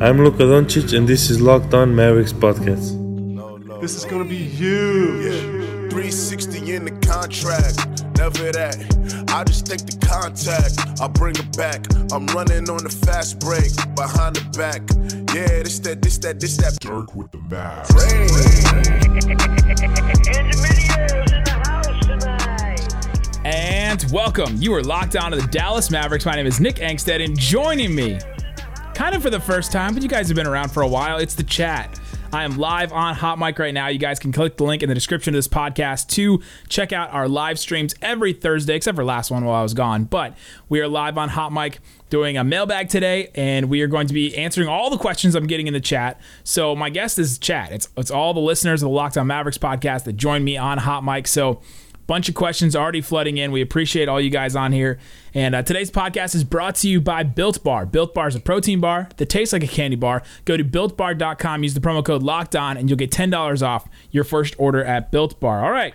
I'm Luka Doncic, and this is Locked On Mavericks podcast. This is gonna be huge. Yeah. 360 in the contract, never that. I just take the contact, I bring it back. I'm running on the fast break, behind the back. Yeah, this that, this that, this that. Dirk with the Mavs. And welcome. You are locked on to the Dallas Mavericks. My name is Nick Angstadt, and joining me, kind of for the first time, but you guys have been around for a while, it's the chat. I am live on Hot Mic right now. You guys can click the link in the description of this podcast to check out our live streams every Thursday, except for last one while I was gone. But we are live on Hot Mic doing a mailbag today, and we are going to be answering all the questions I'm getting in the chat. So my guest is chat. It's it's all the listeners of the Locked On Mavericks podcast that join me on Hot Mic. So bunch of questions already flooding in. We appreciate all you guys on here. And uh, today's podcast is brought to you by Built Bar. Built Bar is a protein bar that tastes like a candy bar. Go to builtbar.com, use the promo code locked on, and you'll get $10 off your first order at Built Bar. All right.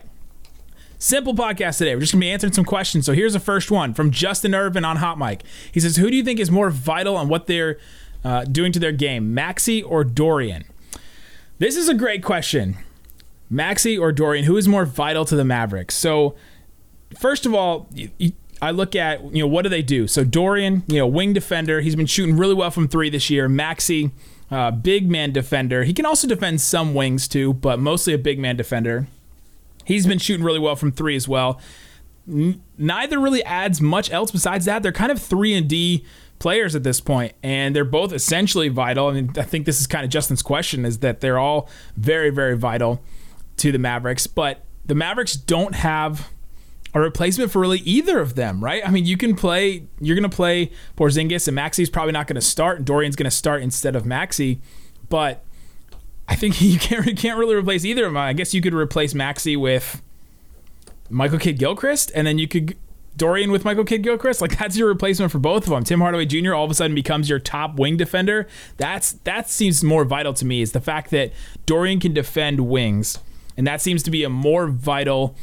Simple podcast today. We're just going to be answering some questions. So here's the first one from Justin Irvin on Hot Mic. He says, Who do you think is more vital on what they're uh, doing to their game, Maxi or Dorian? This is a great question. Maxi or Dorian, who is more vital to the Mavericks? So, first of all, I look at, you know, what do they do? So, Dorian, you know, wing defender, he's been shooting really well from three this year. Maxi, uh, big man defender. He can also defend some wings too, but mostly a big man defender. He's been shooting really well from three as well. N- neither really adds much else besides that. They're kind of 3 and D players at this point, and they're both essentially vital. I mean, I think this is kind of Justin's question is that they're all very, very vital to the Mavericks, but the Mavericks don't have a replacement for really either of them, right? I mean, you can play, you're going to play Porzingis, and Maxi's probably not going to start, and Dorian's going to start instead of Maxi, but I think you can't, you can't really replace either of them. I guess you could replace Maxi with Michael Kidd Gilchrist, and then you could Dorian with Michael Kidd Gilchrist, like that's your replacement for both of them. Tim Hardaway Jr. all of a sudden becomes your top wing defender. That's that seems more vital to me is the fact that Dorian can defend wings and that seems to be a more vital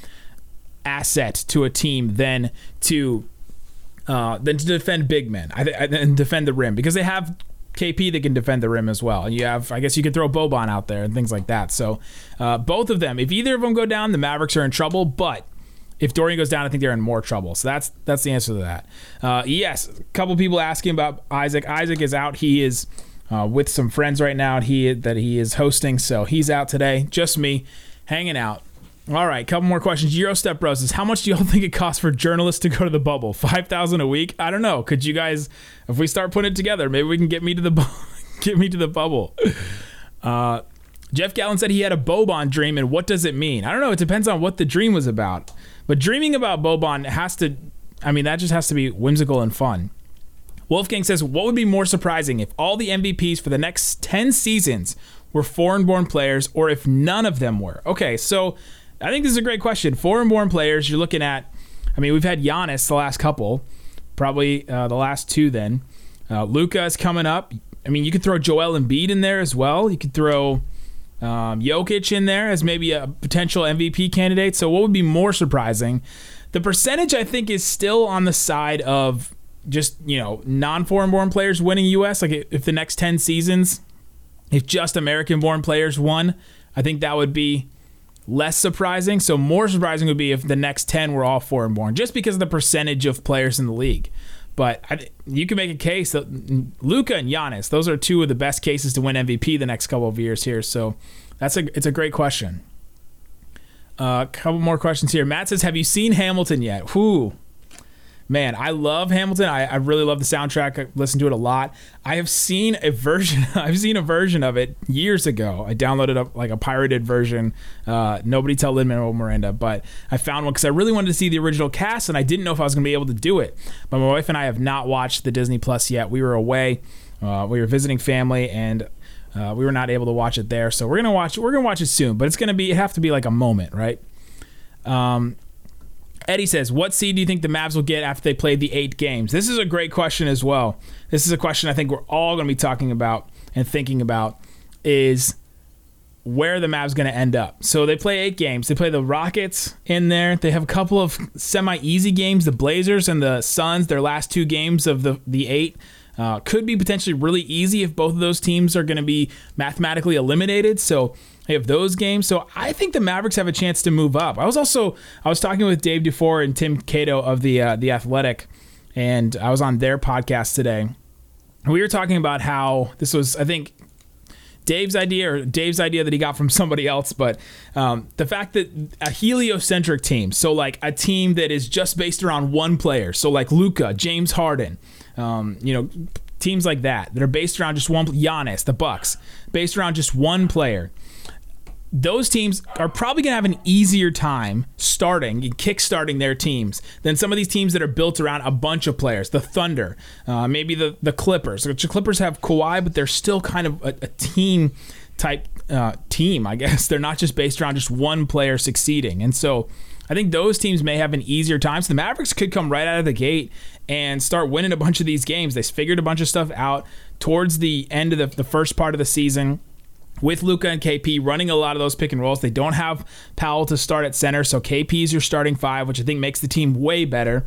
asset to a team than to uh, than to defend big men I, I, and defend the rim because they have KP that can defend the rim as well. And you have, I guess you could throw Boban out there and things like that. So uh, both of them, if either of them go down, the Mavericks are in trouble. But if Dorian goes down, I think they're in more trouble. So that's that's the answer to that. Uh, yes, a couple people asking about Isaac. Isaac is out. He is uh, with some friends right now. He that he is hosting, so he's out today. Just me hanging out. All right, couple more questions. Euro Step Bros says, how much do y'all think it costs for journalists to go to the bubble? Five thousand a week? I don't know. Could you guys, if we start putting it together, maybe we can get me to the get me to the bubble. Uh, Jeff Gallen said he had a Boban dream, and what does it mean? I don't know. It depends on what the dream was about. But dreaming about Boban has to, I mean, that just has to be whimsical and fun. Wolfgang says, what would be more surprising if all the MVPs for the next 10 seasons were foreign born players or if none of them were. Okay, so I think this is a great question. Foreign born players, you're looking at, I mean, we've had Giannis the last couple, probably uh, the last two then. Uh, Luka is coming up. I mean, you could throw Joel Embiid in there as well. You could throw um, Jokic in there as maybe a potential MVP candidate. So, what would be more surprising? The percentage, I think, is still on the side of just, you know, non foreign born players winning US. Like, if the next 10 seasons if just American born players won, I think that would be less surprising. So, more surprising would be if the next 10 were all foreign born, just because of the percentage of players in the league. But I, you can make a case that Luka and Giannis, those are two of the best cases to win MVP the next couple of years here. So, that's a it's a great question. A uh, couple more questions here. Matt says, "Have you seen Hamilton yet?" Whoo, man, I love Hamilton. I, I really love the soundtrack. I listen to it a lot. I have seen a version. I've seen a version of it years ago. I downloaded a, like a pirated version. Uh, nobody tell Lin Manuel Miranda, but I found one because I really wanted to see the original cast, and I didn't know if I was going to be able to do it. But my wife and I have not watched the Disney Plus yet. We were away. Uh, we were visiting family, and uh, we were not able to watch it there. So we're gonna watch. We're gonna watch it soon, but it's gonna be. It have to be like a moment, right? Um, Eddie says, What seed do you think the Mavs will get after they play the eight games? This is a great question as well. This is a question I think we're all going to be talking about and thinking about is where the Mavs going to end up. So they play eight games. They play the Rockets in there. They have a couple of semi easy games, the Blazers and the Suns, their last two games of the, the eight. Uh, could be potentially really easy if both of those teams are going to be mathematically eliminated. So they have those games. So I think the Mavericks have a chance to move up. I was also I was talking with Dave Dufour and Tim Cato of the uh, the Athletic, and I was on their podcast today. We were talking about how this was I think Dave's idea or Dave's idea that he got from somebody else, but um, the fact that a heliocentric team, so like a team that is just based around one player, so like Luka, James Harden, um, you know, teams like that that are based around just one. Giannis, the Bucks, based around just one player those teams are probably going to have an easier time starting and kick-starting their teams than some of these teams that are built around a bunch of players. The Thunder, uh, maybe the the Clippers. The Clippers have Kawhi, but they're still kind of a, a team type uh, team. I guess they're not just based around just one player succeeding, and so. I think those teams may have an easier time. So the Mavericks could come right out of the gate and start winning a bunch of these games. They figured a bunch of stuff out towards the end of the, the first part of the season with Luka and KP running a lot of those pick and rolls. They don't have Powell to start at center, so KP is your starting five, which I think makes the team way better.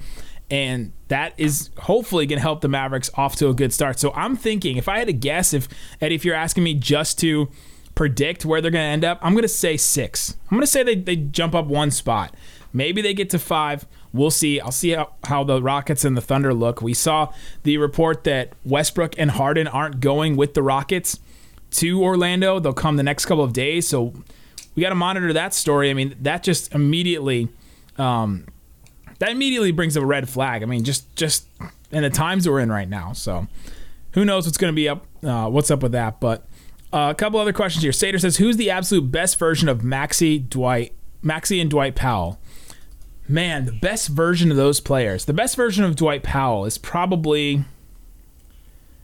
And that is hopefully going to help the Mavericks off to a good start. So I'm thinking, if I had to guess, if Eddie, if you're asking me just to predict where they're going to end up, I'm going to say six. I'm going to say they, they jump up one spot. Maybe they get to five. We'll see. I'll see how, how the Rockets and the Thunder look. We saw the report that Westbrook and Harden aren't going with the Rockets to Orlando. They'll come the next couple of days. So we got to monitor that story. I mean, that just immediately, um, that immediately brings a red flag. I mean, just just in the times we're in right now. So who knows what's going to be up, uh, what's up with that. But uh, a couple other questions here. Sater says, who's the absolute best version of Maxi, Dwight, Maxi and Dwight Powell? Man, the best version of those players. The best version of Dwight Powell is probably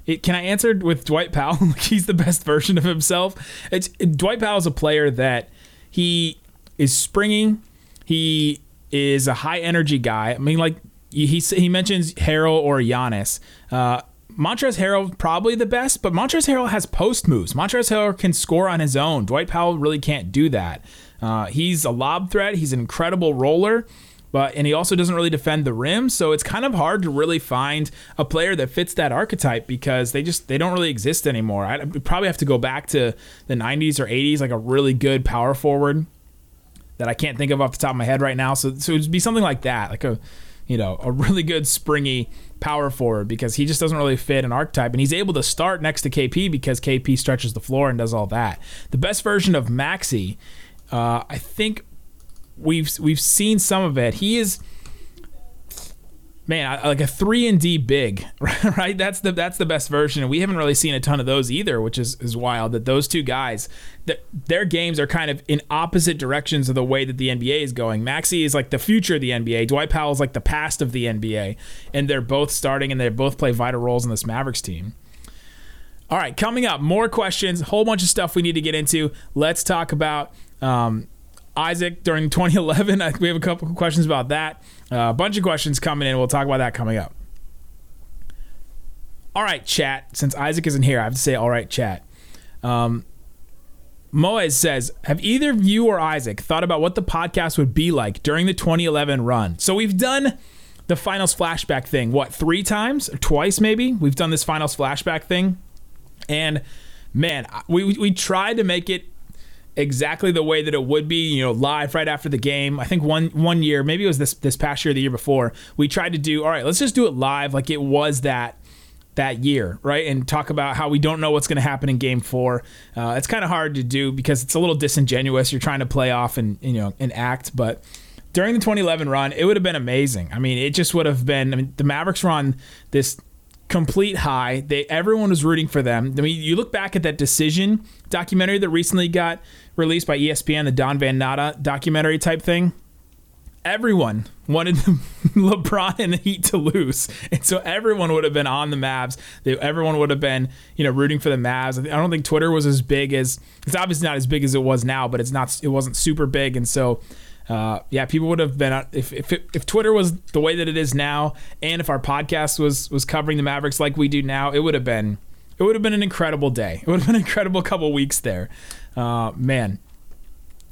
it, can I answer with Dwight Powell? He's the best version of himself. It's Dwight Powell is a player that he is springing. He is a high energy guy. I mean, like he he mentions Harrell or Giannis. Uh, Montrezl Harrell probably the best, but Montrezl Harrell has post moves. Montrezl Harrell can score on his own. Dwight Powell really can't do that. Uh, he's a lob threat. He's an incredible roller but and he also doesn't really defend the rim so it's kind of hard to really find a player that fits that archetype because they just they don't really exist anymore. I probably have to go back to the 90s or 80s like a really good power forward that i can't think of off the top of my head right now. So, so it would be something like that like a you know a really good springy power forward because he just doesn't really fit an archetype. And he's able to start next to kp because kp stretches the floor and does all that. The best version of Maxi, uh, i think we've we've seen some of it. He is man, like a three and D big, right? That's the that's the best version, and we haven't really seen a ton of those either, which is is wild. That those two guys, that their games are kind of in opposite directions of the way that the NBA is going. Maxi is like the future of the NBA. Dwight Powell is like the past of the NBA, and they're both starting, and they both play vital roles in this Mavericks team. All right, coming up, more questions, whole bunch of stuff we need to get into. Let's talk about. Um, Isaac during 2011. We have a couple questions about that. Uh, a bunch of questions coming in. We'll talk about that coming up. All right, chat. Since Isaac isn't here, I have to say, all right, chat. Um, Moez says, Have either of you or Isaac thought about what the podcast would be like during the 2011 run? So we've done the finals flashback thing, what, three times? Twice, maybe? We've done this finals flashback thing. And man, we, we tried to make it exactly the way that it would be, you know, live right after the game. I think one one year, maybe it was this this past year, the year before, we tried to do all right. Let's just do it live, like it was that that year, right? And talk about how we don't know what's going to happen in Game Four. Uh, it's kind of hard to do because it's a little disingenuous. You're trying to play off and you know and act, but during the 2011 run, it would have been amazing. I mean, it just would have been. I mean, the Mavericks run this complete high. They everyone was rooting for them. I mean, you look back at that decision documentary that recently got released by ESPN, the Don Van Natta documentary type thing. Everyone wanted LeBron and the Heat to lose, and so everyone would have been on the Mavs. They, everyone would have been, you know, rooting for the Mavs. I don't think Twitter was as big as it's obviously not as big as it was now, but it's not. It wasn't super big, and so uh, yeah, people would have been if if, it, if Twitter was the way that it is now, and if our podcast was was covering the Mavericks like we do now, it would have been it would have been an incredible day. It would have been an incredible couple weeks there, uh, man.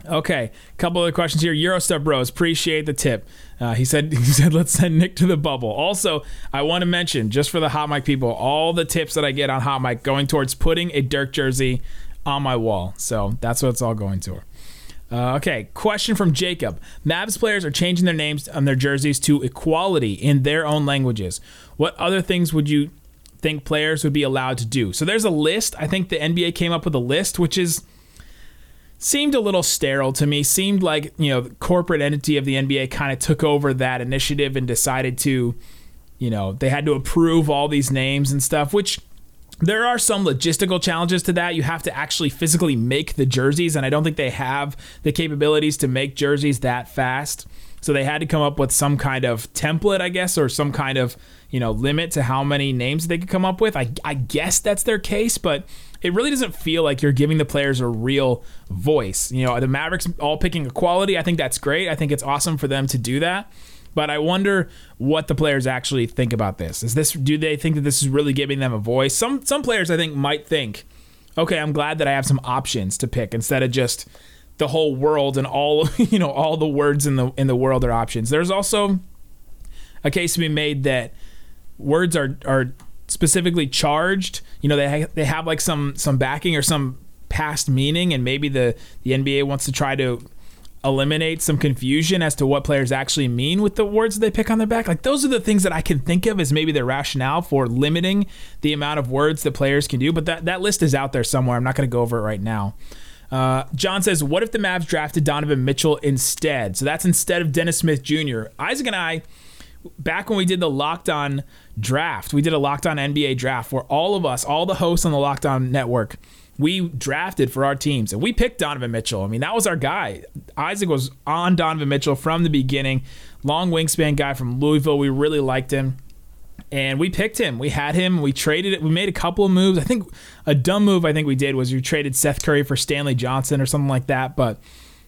Okay, couple other questions here. Eurostep Bros, appreciate the tip. Uh, he said he said let's send Nick to the bubble. Also, I want to mention just for the hot mic people, all the tips that I get on hot mic going towards putting a Dirk jersey on my wall. So that's what it's all going to. Uh, okay, question from Jacob. Mavs players are changing their names on their jerseys to equality in their own languages. What other things would you think players would be allowed to do? So there's a list. I think the NBA came up with a list, which is seemed a little sterile to me. Seemed like you know the corporate entity of the NBA kind of took over that initiative and decided to, you know, they had to approve all these names and stuff, which there are some logistical challenges to that. You have to actually physically make the jerseys, and I don't think they have the capabilities to make jerseys that fast. So they had to come up with some kind of template, I guess, or some kind of you know limit to how many names they could come up with. I, I guess that's their case, but it really doesn't feel like you're giving the players a real voice. You know, the Mavericks all picking equality. I think that's great. I think it's awesome for them to do that. But I wonder what the players actually think about this. Is this do they think that this is really giving them a voice? Some some players I think might think, okay, I'm glad that I have some options to pick instead of just the whole world and all you know all the words in the in the world are options. There's also a case to be made that words are are specifically charged. You know, they ha- they have like some some backing or some past meaning, and maybe the the NBA wants to try to eliminate some confusion as to what players actually mean with the words they pick on their back. Like those are the things that I can think of as maybe the rationale for limiting the amount of words that players can do. But that, that list is out there somewhere. I'm not going to go over it right now. Uh, John says, What if the Mavs drafted Donovan Mitchell instead? So that's instead of Dennis Smith Jr. Isaac and I, back when we did the Locked On draft, we did a Locked On NBA draft where all of us, all the hosts on the Locked On network, we drafted for our teams and we picked Donovan Mitchell. I mean, that was our guy. Isaac was on Donovan Mitchell from the beginning. Long wingspan guy from Louisville. We really liked him. And we picked him. We had him. We traded it. We made a couple of moves. I think a dumb move I think we did was we traded Seth Curry for Stanley Johnson or something like that. But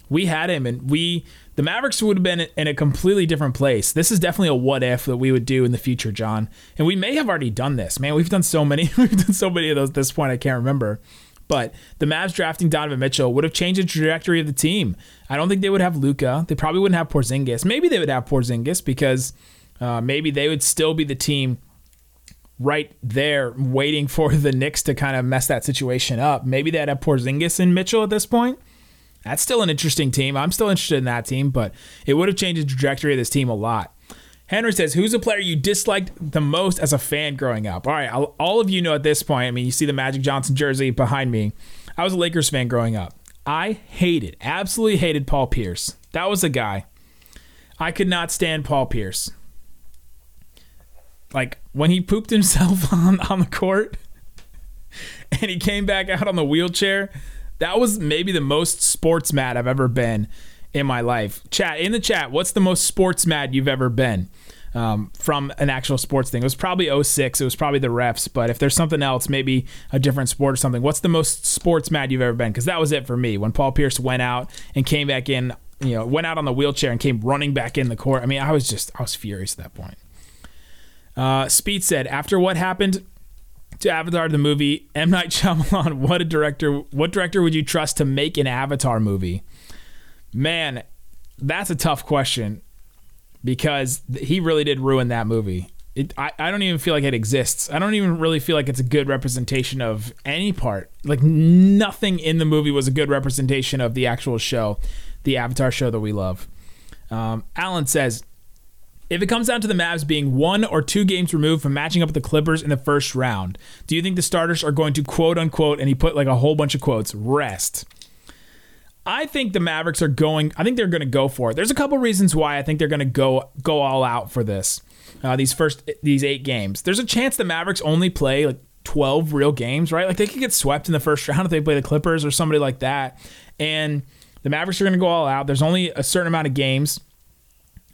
we had him and we the Mavericks would have been in a completely different place. This is definitely a what if that we would do in the future, John. And we may have already done this. Man, we've done so many we've done so many of those at this point I can't remember. But the Mavs drafting Donovan Mitchell would have changed the trajectory of the team. I don't think they would have Luka. They probably wouldn't have Porzingis. Maybe they would have Porzingis because uh, maybe they would still be the team right there waiting for the Knicks to kind of mess that situation up. Maybe they'd have Porzingis and Mitchell at this point. That's still an interesting team. I'm still interested in that team, but it would have changed the trajectory of this team a lot. Henry says, "Who's a player you disliked the most as a fan growing up?" All right, all of you know at this point. I mean, you see the Magic Johnson jersey behind me. I was a Lakers fan growing up. I hated, absolutely hated Paul Pierce. That was a guy. I could not stand Paul Pierce. Like when he pooped himself on on the court, and he came back out on the wheelchair. That was maybe the most sports mad I've ever been in my life. Chat in the chat. What's the most sports mad you've ever been? um, from an actual sports thing. It was probably 06. It was probably the refs. But if there's something else, maybe a different sport or something, what's the most sports mad you've ever been? Because that was it for me. When Paul Pierce went out and came back in, you know, went out on the wheelchair and came running back in the court. I mean, I was just, I was furious at that point. Uh, Speed said, after what happened to Avatar the movie, M Night Shyamalan, what a director! What director would you trust to make an Avatar movie? Man, that's a tough question because he really did ruin that movie. It, I, I don't even feel like it exists. I don't even really feel like it's a good representation of any part. Like nothing in the movie was a good representation of the actual show, the Avatar show that we love. Um, Alan says, if it comes down to the Mavs being one or two games removed from matching up with the Clippers in the first round, do you think the starters are going to quote unquote, and he put like a whole bunch of quotes, rest? I think the Mavericks are going. I think they're going to go for it. There's a couple reasons why I think they're going to go go all out for this. Uh, these first these eight games. There's a chance the Mavericks only play like 12 real games, right? Like they could get swept in the first round if they play the Clippers or somebody like that. And the Mavericks are going to go all out. There's only a certain amount of games,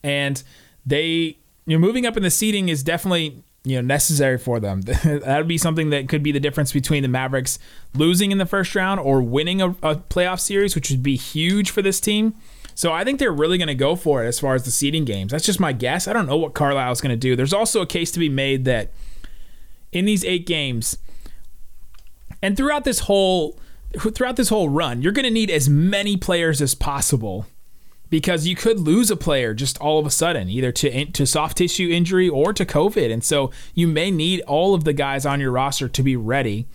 and they you know moving up in the seating is definitely you know necessary for them. that would be something that could be the difference between the Mavericks losing in the first round or winning a, a playoff series, which would be huge for this team. So I think they're really going to go for it as far as the seeding games. That's just my guess. I don't know what Carlisle's going to do. There's also a case to be made that in these eight games, and throughout this whole throughout this whole run, you're going to need as many players as possible because you could lose a player just all of a sudden, either to to soft tissue injury or to COVID, and so you may need all of the guys on your roster to be ready.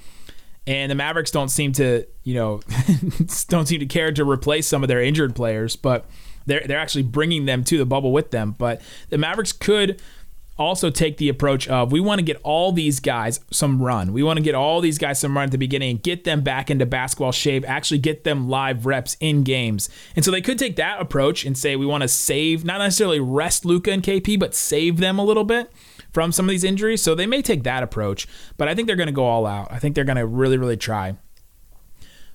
And the Mavericks don't seem to, you know, don't seem to care to replace some of their injured players, but they're they're actually bringing them to the bubble with them. But the Mavericks could also take the approach of we want to get all these guys some run. We want to get all these guys some run at the beginning and get them back into basketball shape, actually get them live reps in games. And so they could take that approach and say we want to save, not necessarily rest Luka and KP, but save them a little bit from some of these injuries. So they may take that approach, but I think they're going to go all out. I think they're going to really, really try.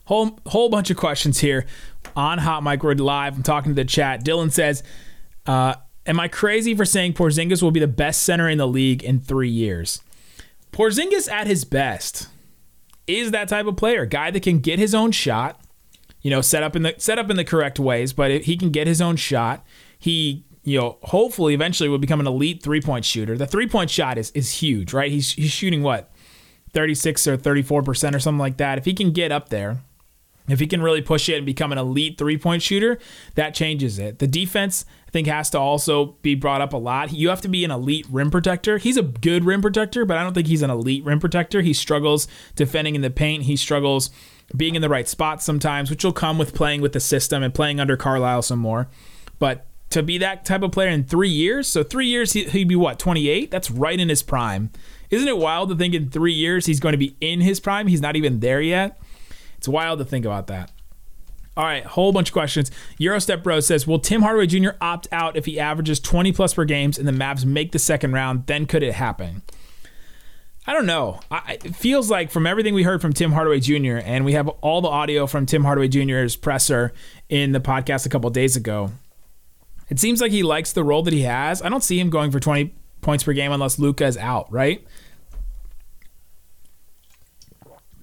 Whole whole bunch of questions here on Hot Mic Live. I'm talking to the chat. Dylan says, uh, Am I crazy for saying Porzingis will be the best center in the league in three years? Porzingis at his best is that type of player, guy that can get his own shot, you know, set up in the set up in the correct ways, but if he can get his own shot. He, you know, hopefully eventually will become an elite three point shooter. The three point shot is is huge, right? He's he's shooting what 36 or 34 percent or something like that. If he can get up there, if he can really push it and become an elite three point shooter, that changes it. The defense, think, has to also be brought up a lot. You have to be an elite rim protector. He's a good rim protector, but I don't think he's an elite rim protector. He struggles defending in the paint. He struggles being in the right spot sometimes, which will come with playing with the system and playing under Carlisle some more. But to be that type of player in three years, so three years, he'd be what, 28? That's right in his prime. Isn't it wild to think in three years he's going to be in his prime? He's not even there yet. It's wild to think about that. All right, whole bunch of questions. Eurostep Bro says, "Will Tim Hardaway Jr. opt out if he averages 20 plus per games and the Mavs make the second round? Then could it happen?" I don't know. I, it feels like from everything we heard from Tim Hardaway Jr. and we have all the audio from Tim Hardaway Jr.'s presser in the podcast a couple days ago. It seems like he likes the role that he has. I don't see him going for 20 points per game unless Luka is out, right?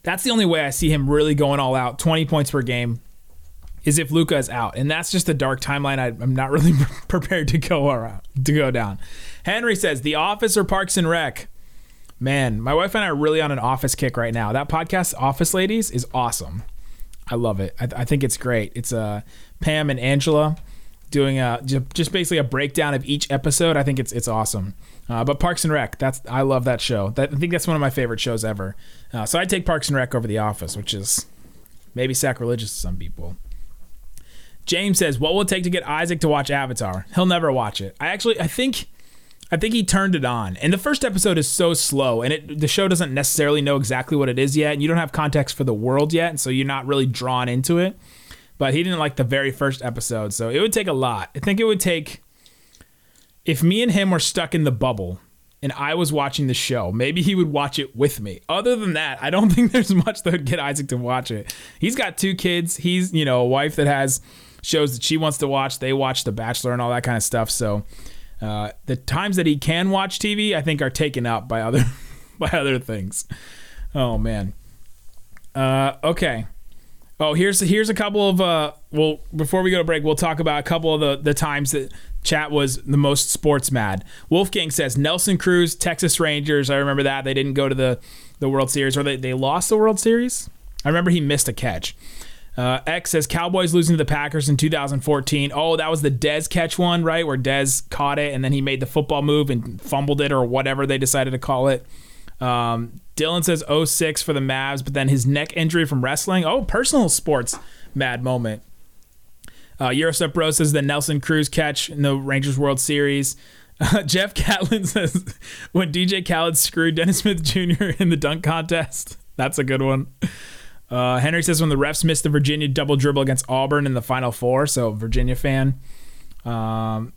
That's the only way I see him really going all out, 20 points per game, is if Luka is out, and that's just a dark timeline. I, am not really prepared to go around to go down. Henry says, "The Office or Parks and Rec." Man, my wife and I are really on an Office kick right now. That podcast, Office Ladies, is awesome. I love it. I, I think it's great. It's uh, Pam and Angela doing a just basically a breakdown of each episode. I think it's it's awesome. Uh, but Parks and Rec, that's I love that show. That, I think that's one of my favorite shows ever. Uh, so I take Parks and Rec over The Office, which is maybe sacrilegious to some people. James says, "What will it take to get Isaac to watch Avatar? He'll never watch it. I actually, I think, I think he turned it on. And the first episode is so slow, and it the show doesn't necessarily know exactly what it is yet, and you don't have context for the world yet, and so you're not really drawn into it. But he didn't like the very first episode, so it would take a lot. I think it would take if me and him were stuck in the bubble." and I was watching the show, maybe he would watch it with me. Other than that, I don't think there's much that would get Isaac to watch it. He's got two kids. He's, you know, a wife that has shows that she wants to watch. They watch The Bachelor and all that kind of stuff. So uh, the times that he can watch TV, I think, are taken up by other by other things. Oh man. Uh, okay. Oh, here's here's a couple of uh. Well, before we go to break, we'll talk about a couple of the the times that chat was the most sports mad. Wolfgang says Nelson Cruz, Texas Rangers. I remember that they didn't go to the the World Series, or they they lost the World Series. I remember he missed a catch. Uh, X says Cowboys losing to the Packers in 2014. Oh, that was the Dez catch one, right? Where Dez caught it and then he made the football move and fumbled it or whatever they decided to call it. Um, Dylan says 06 for the Mavs, but then his neck injury from wrestling. Oh, personal sports mad moment. Uh, Eurostep Bro says the Nelson Cruz catch in the Rangers World Series. Uh, Jeff Catlin says when DJ Khaled screwed Dennis Smith Jr. in the dunk contest. That's a good one. Uh, Henry says when the refs missed the Virginia double dribble against Auburn in the Final Four, so Virginia fan. Um,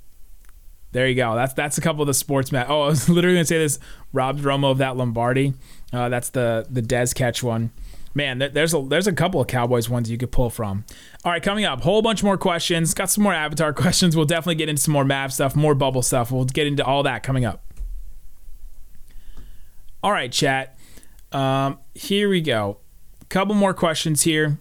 there you go. That's that's a couple of the sports match. Oh, I was literally gonna say this. Rob Romo of that Lombardi. Uh, that's the the Dez catch one. Man, there's a there's a couple of Cowboys ones you could pull from. All right, coming up, whole bunch more questions. Got some more Avatar questions. We'll definitely get into some more map stuff, more bubble stuff. We'll get into all that coming up. All right, chat. Um, here we go couple more questions here.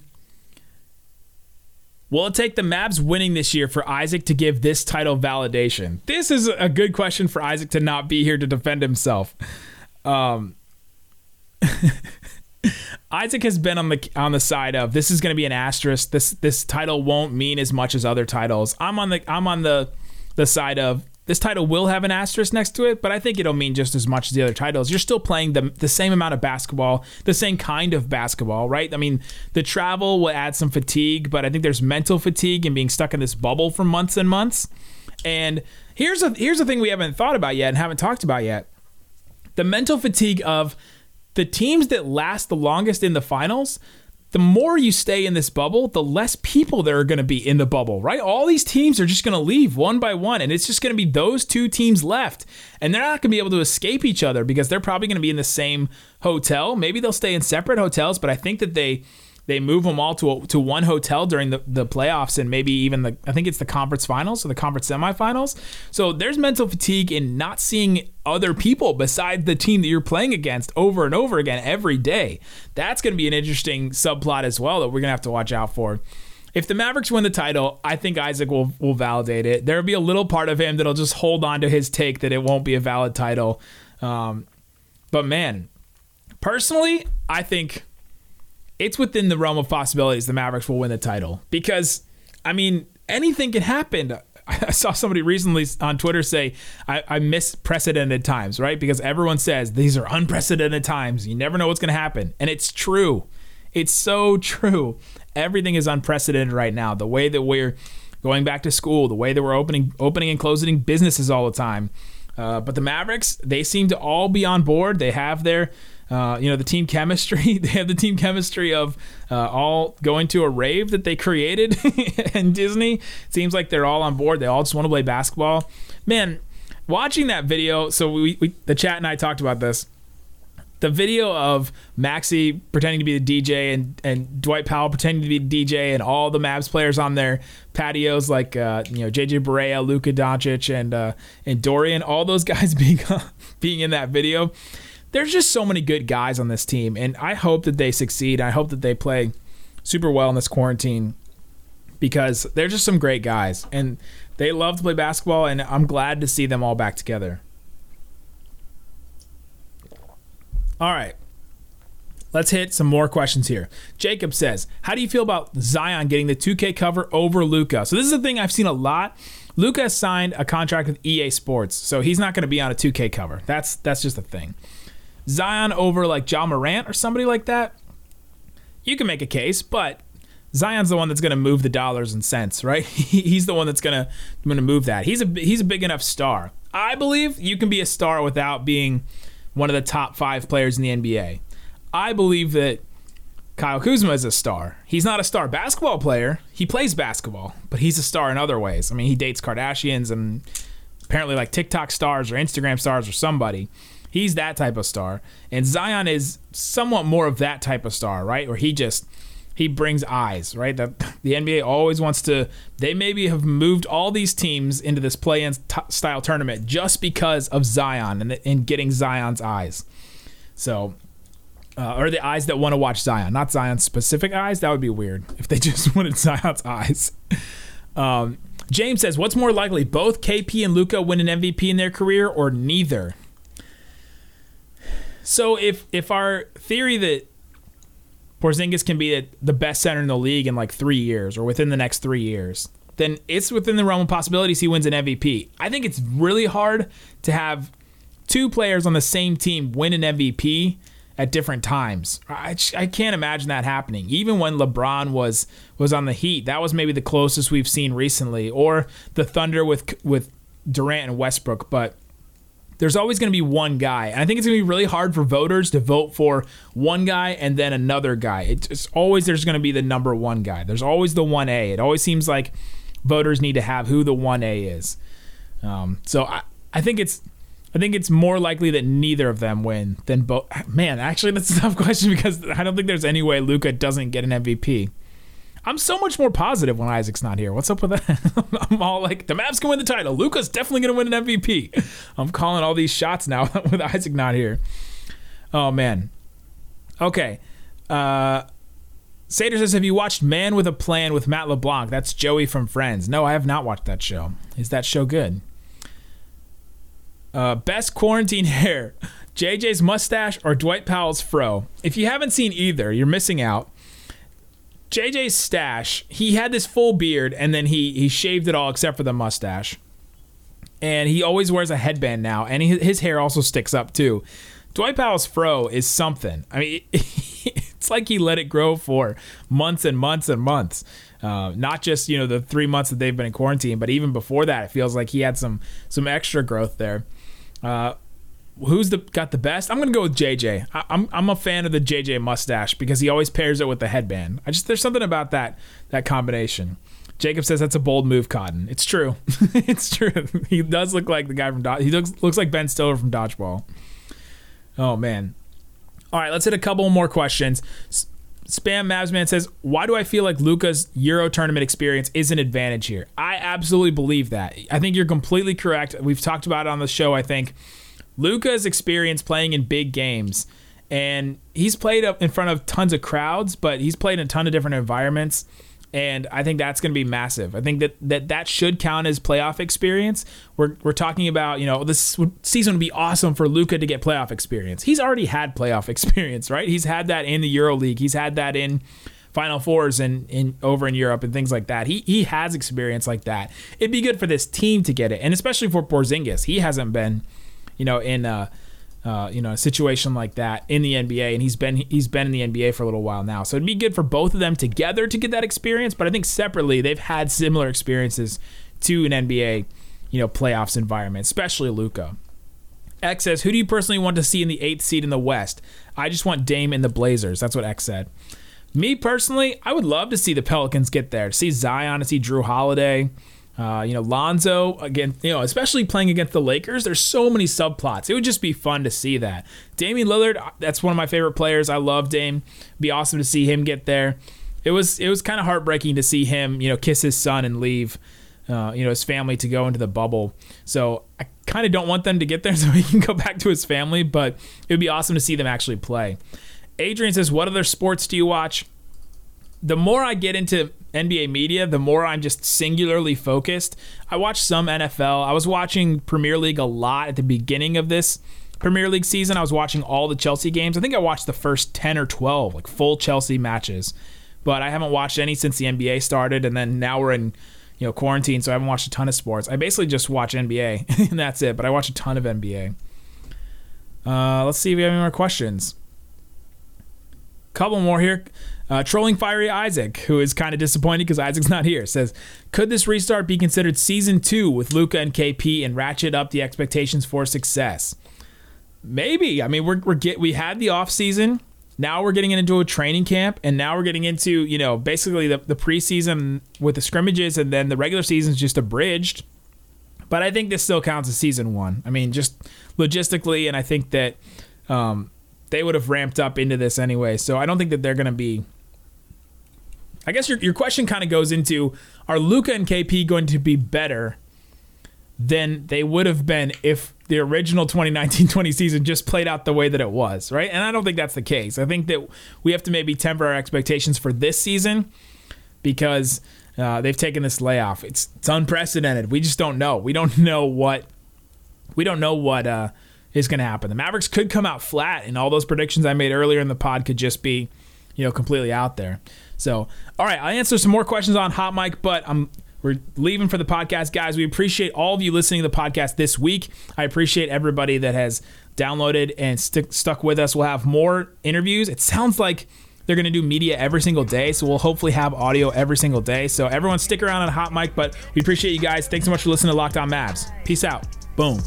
Will it take the Mavs winning this year for Isaac to give this title validation? This is a good question for Isaac to not be here to defend himself. Um, Isaac has been on the on the side of this is going to be an asterisk. This this title won't mean as much as other titles. I'm on the I'm on the the side of this title will have an asterisk next to it, but I think it'll mean just as much as the other titles. You're still playing the, the same amount of basketball, the same kind of basketball, right? I mean, the travel will add some fatigue, but I think there's mental fatigue and being stuck in this bubble for months and months. And here's a here's a thing we haven't thought about yet and haven't talked about yet. The mental fatigue of the teams that last the longest in the finals the more you stay in this bubble, the less people there are going to be in the bubble, right? All these teams are just going to leave one by one, and it's just going to be those two teams left. And they're not going to be able to escape each other because they're probably going to be in the same hotel. Maybe they'll stay in separate hotels, but I think that they they move them all to a, to one hotel during the, the playoffs and maybe even the I think it's the conference finals or the conference semifinals. So there's mental fatigue in not seeing other people besides the team that you're playing against over and over again every day. That's going to be an interesting subplot as well that we're going to have to watch out for. If the Mavericks win the title, I think Isaac will will validate it. There'll be a little part of him that'll just hold on to his take that it won't be a valid title. Um, but man, personally, I think it's within the realm of possibilities the Mavericks will win the title because, I mean, anything can happen. I saw somebody recently on Twitter say, I, I miss precedented times, right? Because everyone says these are unprecedented times. You never know what's going to happen. And it's true. It's so true. Everything is unprecedented right now. The way that we're going back to school, the way that we're opening, opening and closing businesses all the time. Uh, but the Mavericks, they seem to all be on board. They have their uh, you know, the team chemistry. They have the team chemistry of uh, all going to a rave that they created in Disney. Seems like they're all on board. They all just want to play basketball. Man, watching that video. So we, we the chat and I talked about this. The video of Maxi pretending to be the DJ and, and Dwight Powell pretending to be the DJ and all the Mavs players on their patios like uh, you know JJ Barea, Luka Doncic, and uh, and Dorian, all those guys being being in that video there's just so many good guys on this team, and I hope that they succeed. I hope that they play super well in this quarantine because they're just some great guys, and they love to play basketball, and I'm glad to see them all back together. All right. Let's hit some more questions here. Jacob says, How do you feel about Zion getting the 2K cover over Luka? So, this is a thing I've seen a lot. Luka signed a contract with EA Sports, so he's not going to be on a 2K cover. That's that's just a thing. Zion over like Ja Morant or somebody like that, you can make a case, but Zion's the one that's going to move the dollars and cents, right? he's the one that's going to going to move that. He's a he's a big enough star. I believe you can be a star without being one of the top 5 players in the NBA. I believe that Kyle Kuzma is a star. He's not a star basketball player. He plays basketball, but he's a star in other ways. I mean, he dates Kardashians and apparently like TikTok stars or Instagram stars or somebody. He's that type of star. And Zion is somewhat more of that type of star, right? Where he just he brings eyes, right? That the NBA always wants to. They maybe have moved all these teams into this play-in t- style tournament just because of Zion and, and getting Zion's eyes. So, uh, or the eyes that want to watch Zion, not Zion's specific eyes. That would be weird if they just wanted Zion's eyes. Um, James says, "What's more likely, both KP and Luka win an MVP in their career, or neither?" So if if our theory that Porzingis can be the best center in the league in like three years or within the next three years, then it's within the realm of possibilities he wins an MVP. I think it's really hard to have two players on the same team win an MVP at different times. I, I can't imagine that happening. Even when LeBron was was on the Heat, that was maybe the closest we've seen recently, or the Thunder with with Durant and Westbrook. But there's always going to be one guy. And I think it's going to be really hard for voters to vote for one guy and then another guy. It's always there's going to be the number one guy. There's always the 1A. It always seems like voters need to have who the 1A is. Um, so I, I think it's I think it's more likely that neither of them win than both. Man, actually, that's a tough question because I don't think there's any way Luka doesn't get an MVP. I'm so much more positive when Isaac's not here. What's up with that? I'm all like, the Mavs can win the title. Luka's definitely going to win an MVP. I'm calling all these shots now with Isaac not here. Oh, man. Okay. Uh, Sater says, Have you watched Man with a Plan with Matt LeBlanc? That's Joey from Friends. No, I have not watched that show. Is that show good? Uh, best quarantine hair. JJ's mustache or Dwight Powell's fro. If you haven't seen either, you're missing out. JJ's stash, he had this full beard and then he he shaved it all except for the mustache. And he always wears a headband now, and he, his hair also sticks up too. Dwight Powell's fro is something. I mean, it's like he let it grow for months and months and months. Uh, not just you know the three months that they've been in quarantine, but even before that, it feels like he had some some extra growth there. Uh, who's the got the best? I'm gonna go with JJ. I, I'm I'm a fan of the JJ mustache because he always pairs it with the headband. I just there's something about that that combination. Jacob says that's a bold move, Cotton. It's true. it's true. He does look like the guy from Dodge. He looks looks like Ben Stiller from Dodgeball. Oh man. All right, let's hit a couple more questions. S- Spam Mavsman says, "Why do I feel like Luka's Euro tournament experience is an advantage here?" I absolutely believe that. I think you're completely correct. We've talked about it on the show. I think Luka's experience playing in big games, and he's played up in front of tons of crowds, but he's played in a ton of different environments and I think that's going to be massive. I think that, that that should count as playoff experience. We're, we're talking about, you know, this season would be awesome for Luka to get playoff experience. He's already had playoff experience, right? He's had that in the Euro League. He's had that in Final Fours and in over in Europe and things like that. He he has experience like that. It'd be good for this team to get it, and especially for Porzingis. He hasn't been, you know, in. Uh, uh, you know, a situation like that in the NBA, and he's been he's been in the NBA for a little while now. So it'd be good for both of them together to get that experience. But I think separately, they've had similar experiences to an NBA, you know, playoffs environment, especially Luka. X says, "Who do you personally want to see in the eighth seed in the West?" I just want Dame in the Blazers. That's what X said. Me personally, I would love to see the Pelicans get there, see Zion, to see Jrue Holiday. Uh, you know, Lonzo again, you know, especially playing against the Lakers, there's so many subplots. It would just be fun to see that. Damian Lillard, that's one of my favorite players. I love Dame. Be awesome to see him get there. It was it was kind of heartbreaking to see him, you know, kiss his son and leave, uh, you know, his family to go into the bubble. So I kind of don't want them to get there so he can go back to his family, but it would be awesome to see them actually play. Adrian says, "What other sports do you watch?" The more I get into NBA media, the more I'm just singularly focused. I watch some NFL. I was watching Premier League a lot at the beginning of this Premier League season. I was watching all the Chelsea games. I think I watched the first 10 or 12, like full Chelsea matches. But I haven't watched any since the NBA started and then now we're in you know quarantine, so I haven't watched a ton of sports. I basically just watch NBA and that's it, but I watch a ton of NBA. Uh, let's see if we have any more questions. Couple more here. Uh, trolling Fiery Isaac, who is kind of disappointed because Isaac's not here, says, Could this restart be considered season two with Luka and KP and ratchet up the expectations for success? Maybe. I mean, we're, we're get we had the off season. Now we're getting into a training camp, and now we're getting into you know basically the, the preseason with the scrimmages, and then the regular season is just abridged. But I think this still counts as season one. I mean, just logistically, and I think that um, they would have ramped up into this anyway. So I don't think that they're going to be I guess your, your question kind of goes into are Luka and KP going to be better than they would have been if the original 2019-20 season just played out the way that it was, right? And I don't think that's the case. I think that we have to maybe temper our expectations for this season because uh, they've taken this layoff. It's, it's unprecedented. We just don't know. We don't know what we don't know what uh, is going to happen. The Mavericks could come out flat, and all those predictions I made earlier in the pod could just be, you know, completely out there. So, all right, I'll answer some more questions on Hot Mic, but I'm we're leaving for the podcast, guys. We appreciate all of you listening to the podcast this week. I appreciate everybody that has downloaded and st- stuck with us. We'll have more interviews. It sounds like they're going to do media every single day, so we'll hopefully have audio every single day. So everyone stick around on Hot Mic, but we appreciate you guys. Thanks so much for listening to Locked On Mavs. Peace out. Boom.